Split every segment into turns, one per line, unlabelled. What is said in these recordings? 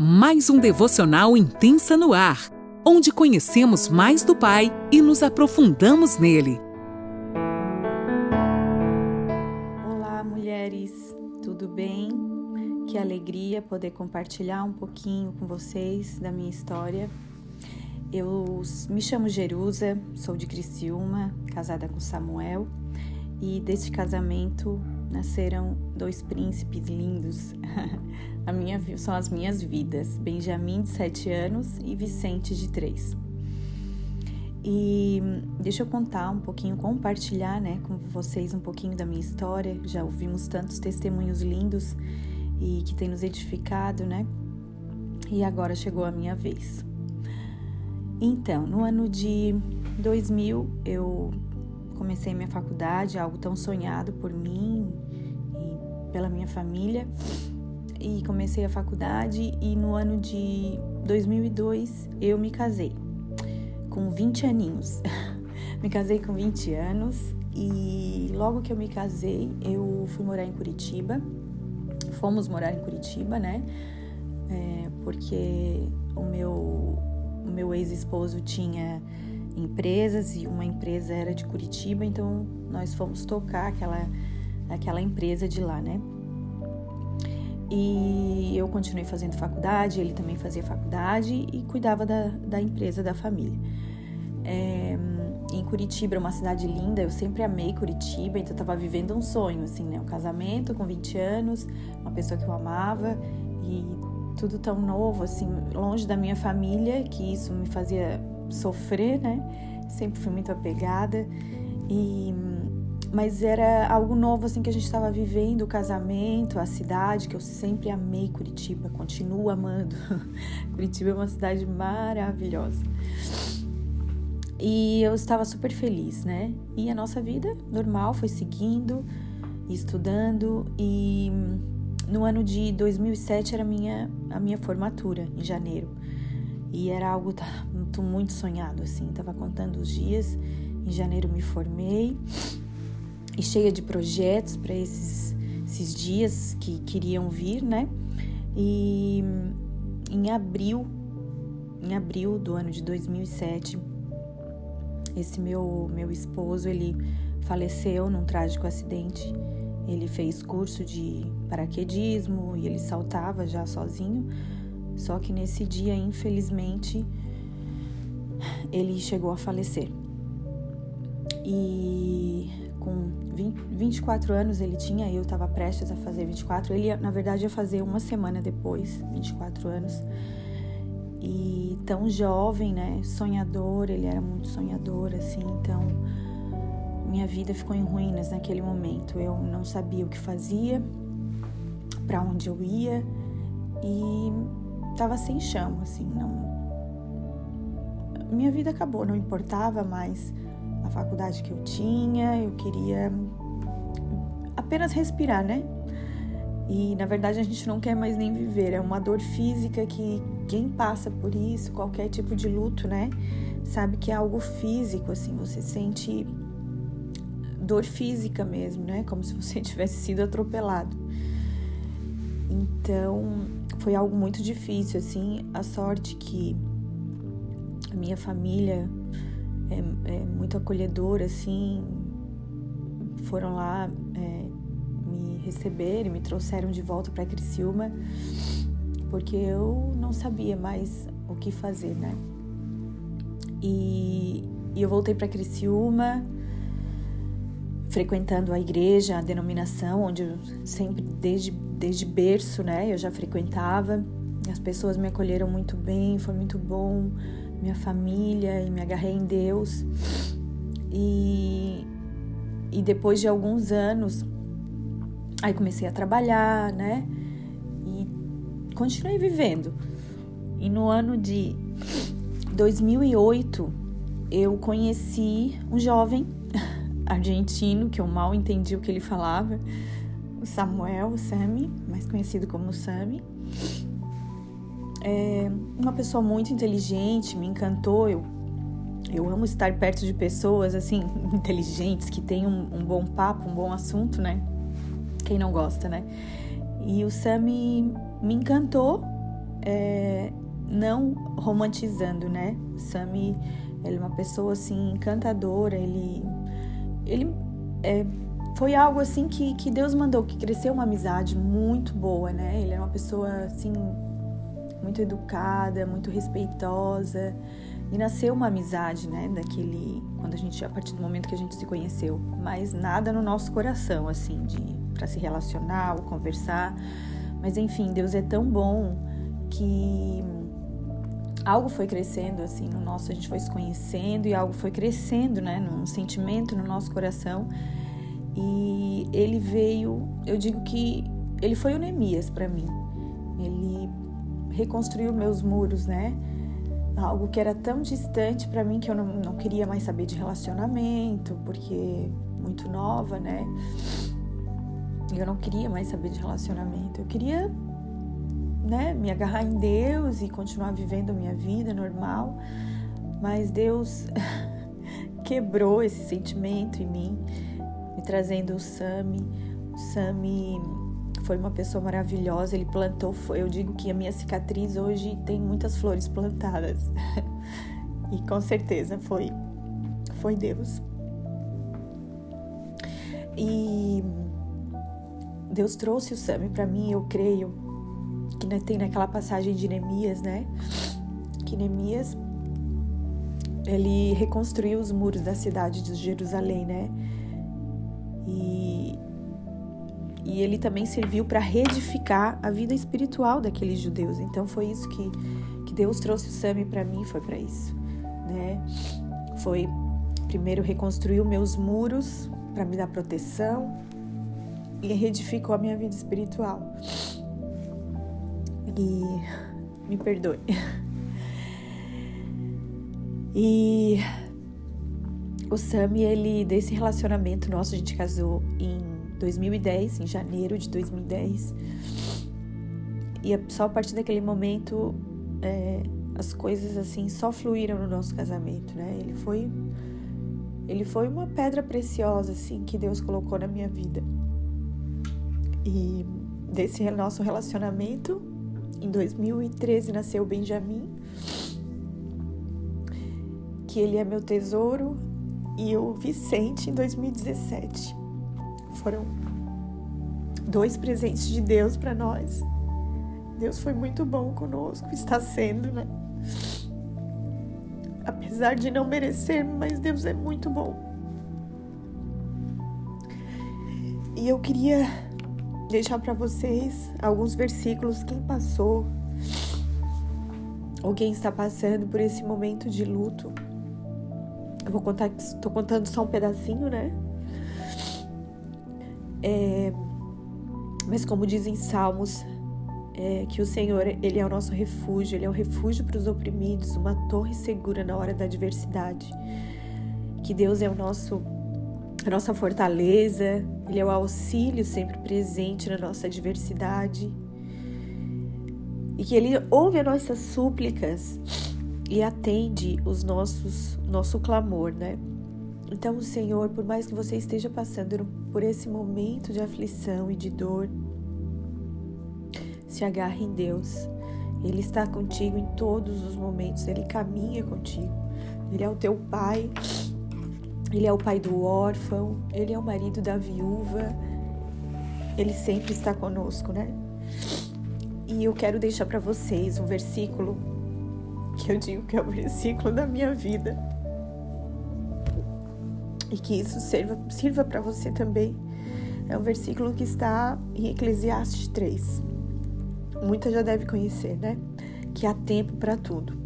mais um devocional intensa no ar, onde conhecemos mais do Pai e nos aprofundamos nele.
Olá, mulheres, tudo bem? Que alegria poder compartilhar um pouquinho com vocês da minha história. Eu me chamo Jerusa, sou de Criciúma, casada com Samuel, e deste casamento nasceram dois príncipes lindos. A minha, são as minhas vidas, Benjamin, de 7 anos, e Vicente, de 3. E deixa eu contar um pouquinho, compartilhar né, com vocês um pouquinho da minha história. Já ouvimos tantos testemunhos lindos e que tem nos edificado, né? E agora chegou a minha vez. Então, no ano de 2000, eu comecei minha faculdade, algo tão sonhado por mim e pela minha família. E comecei a faculdade e no ano de 2002 eu me casei com 20 aninhos. me casei com 20 anos e logo que eu me casei, eu fui morar em Curitiba. Fomos morar em Curitiba, né? É, porque o meu, o meu ex-esposo tinha empresas e uma empresa era de Curitiba, então nós fomos tocar aquela, aquela empresa de lá, né? E eu continuei fazendo faculdade, ele também fazia faculdade e cuidava da, da empresa da família. É, em Curitiba, uma cidade linda, eu sempre amei Curitiba, então eu tava vivendo um sonho, assim, né? Um casamento com 20 anos, uma pessoa que eu amava e tudo tão novo, assim, longe da minha família, que isso me fazia sofrer, né? Sempre fui muito apegada e mas era algo novo assim que a gente estava vivendo, o casamento, a cidade que eu sempre amei Curitiba, continuo amando. Curitiba é uma cidade maravilhosa. E eu estava super feliz, né? E a nossa vida normal foi seguindo, estudando e no ano de 2007 era minha a minha formatura em janeiro. E era algo muito, muito sonhado, assim. Tava contando os dias. Em janeiro me formei e cheia de projetos para esses, esses dias que queriam vir, né? E em abril, em abril do ano de 2007, esse meu meu esposo ele faleceu num trágico acidente. Ele fez curso de paraquedismo e ele saltava já sozinho só que nesse dia, infelizmente, ele chegou a falecer. E com 20, 24 anos ele tinha, eu estava prestes a fazer 24. Ele, na verdade, ia fazer uma semana depois, 24 anos. E tão jovem, né? Sonhador, ele era muito sonhador, assim. Então, minha vida ficou em ruínas naquele momento. Eu não sabia o que fazia, para onde eu ia. E tava sem chão, assim, não. Minha vida acabou, não importava mais a faculdade que eu tinha, eu queria apenas respirar, né? E na verdade a gente não quer mais nem viver, é uma dor física que quem passa por isso, qualquer tipo de luto, né? Sabe que é algo físico, assim, você sente dor física mesmo, né? Como se você tivesse sido atropelado. Então, foi algo muito difícil, assim. A sorte que a minha família é, é muito acolhedora, assim. Foram lá é, me receber e me trouxeram de volta para Criciúma, porque eu não sabia mais o que fazer, né? E, e eu voltei para Criciúma frequentando a igreja, a denominação, onde eu sempre, desde, desde berço, né, eu já frequentava. As pessoas me acolheram muito bem, foi muito bom, minha família, e me agarrei em Deus. E, e depois de alguns anos, aí comecei a trabalhar, né, e continuei vivendo. E no ano de 2008, eu conheci um jovem argentino, que eu mal entendi o que ele falava, o Samuel, o Sami, mais conhecido como Sami. É uma pessoa muito inteligente, me encantou. Eu, eu amo estar perto de pessoas assim inteligentes que têm um, um bom papo, um bom assunto, né? Quem não gosta, né? E o Sami me encantou é, não romantizando, né? Sami, ele é uma pessoa assim encantadora, ele ele é, foi algo assim que, que Deus mandou, que cresceu uma amizade muito boa, né? Ele era uma pessoa assim muito educada, muito respeitosa e nasceu uma amizade, né? Daquele quando a gente a partir do momento que a gente se conheceu, mas nada no nosso coração assim de para se relacionar ou conversar. Mas enfim, Deus é tão bom que algo foi crescendo assim no nosso, a gente foi se conhecendo e algo foi crescendo, né, num sentimento no nosso coração. E ele veio, eu digo que ele foi o Neemias para mim. Ele reconstruiu meus muros, né? Algo que era tão distante para mim que eu não, não queria mais saber de relacionamento, porque muito nova, né? Eu não queria mais saber de relacionamento. Eu queria né, me agarrar em Deus e continuar vivendo a minha vida normal. Mas Deus quebrou esse sentimento em mim, me trazendo o Sami. O Sami foi uma pessoa maravilhosa, ele plantou, eu digo que a minha cicatriz hoje tem muitas flores plantadas. e com certeza foi foi Deus. E Deus trouxe o Sami para mim, eu creio, que tem naquela passagem de Neemias, né? Que Neemias ele reconstruiu os muros da cidade de Jerusalém, né? E, e ele também serviu para reedificar a vida espiritual daqueles judeus. Então foi isso que, que Deus trouxe o Sami para mim, foi para isso, né? Foi primeiro reconstruir os meus muros para me dar proteção e reedificou a minha vida espiritual e me perdoe. E o Sami, ele desse relacionamento nosso, a gente casou em 2010, em janeiro de 2010. E só a partir daquele momento é, as coisas assim só fluíram no nosso casamento, né? Ele foi ele foi uma pedra preciosa assim que Deus colocou na minha vida. E desse nosso relacionamento em 2013 nasceu Benjamin, que ele é meu tesouro, e o Vicente em 2017. Foram dois presentes de Deus para nós. Deus foi muito bom conosco, está sendo, né? Apesar de não merecer, mas Deus é muito bom. E eu queria deixar para vocês alguns versículos. Quem passou ou quem está passando por esse momento de luto, eu vou contar, estou contando só um pedacinho, né? É, mas como dizem Salmos, é, que o Senhor ele é o nosso refúgio, ele é o refúgio para os oprimidos, uma torre segura na hora da adversidade. Que Deus é o nosso a nossa fortaleza, Ele é o auxílio sempre presente na nossa adversidade. E que Ele ouve as nossas súplicas e atende os nossos nosso clamor, né? Então, Senhor, por mais que você esteja passando por esse momento de aflição e de dor, se agarre em Deus. Ele está contigo em todos os momentos, ele caminha contigo. Ele é o teu pai ele é o pai do órfão, ele é o marido da viúva. Ele sempre está conosco, né? E eu quero deixar para vocês um versículo que eu digo que é o versículo da minha vida. E que isso sirva, sirva para você também. É um versículo que está em Eclesiastes 3. Muita já deve conhecer, né? Que há tempo para tudo.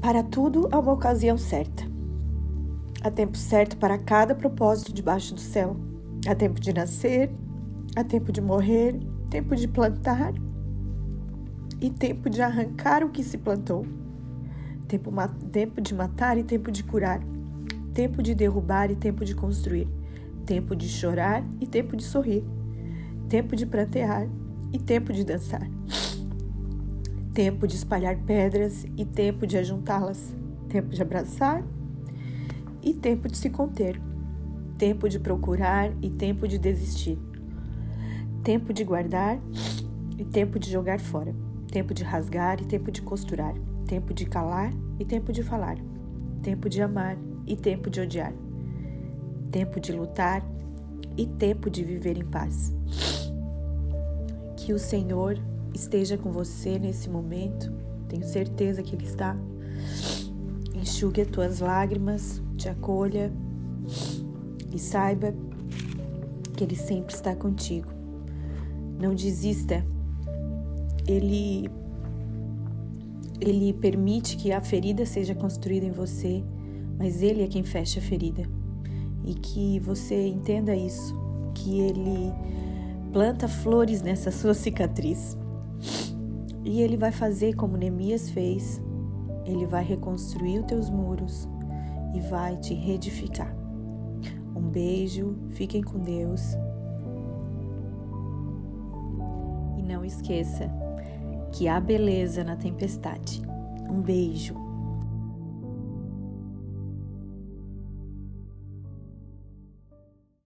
Para tudo há uma ocasião certa. Há tempo certo para cada propósito debaixo do céu. Há tempo de nascer, há tempo de morrer, tempo de plantar e tempo de arrancar o que se plantou. Tempo, tempo de matar e tempo de curar. Tempo de derrubar e tempo de construir. Tempo de chorar e tempo de sorrir. Tempo de prantear e tempo de dançar tempo de espalhar pedras e tempo de ajuntá-las, tempo de abraçar e tempo de se conter, tempo de procurar e tempo de desistir, tempo de guardar e tempo de jogar fora, tempo de rasgar e tempo de costurar, tempo de calar e tempo de falar, tempo de amar e tempo de odiar, tempo de lutar e tempo de viver em paz. Que o Senhor esteja com você nesse momento, tenho certeza que Ele está. Enxugue as tuas lágrimas, te acolha e saiba que Ele sempre está contigo. Não desista. Ele ele permite que a ferida seja construída em você, mas ele é quem fecha a ferida. E que você entenda isso, que ele planta flores nessa sua cicatriz. E ele vai fazer como Neemias fez. Ele vai reconstruir os teus muros e vai te reedificar. Um beijo, fiquem com Deus. E não esqueça que há beleza na tempestade. Um beijo.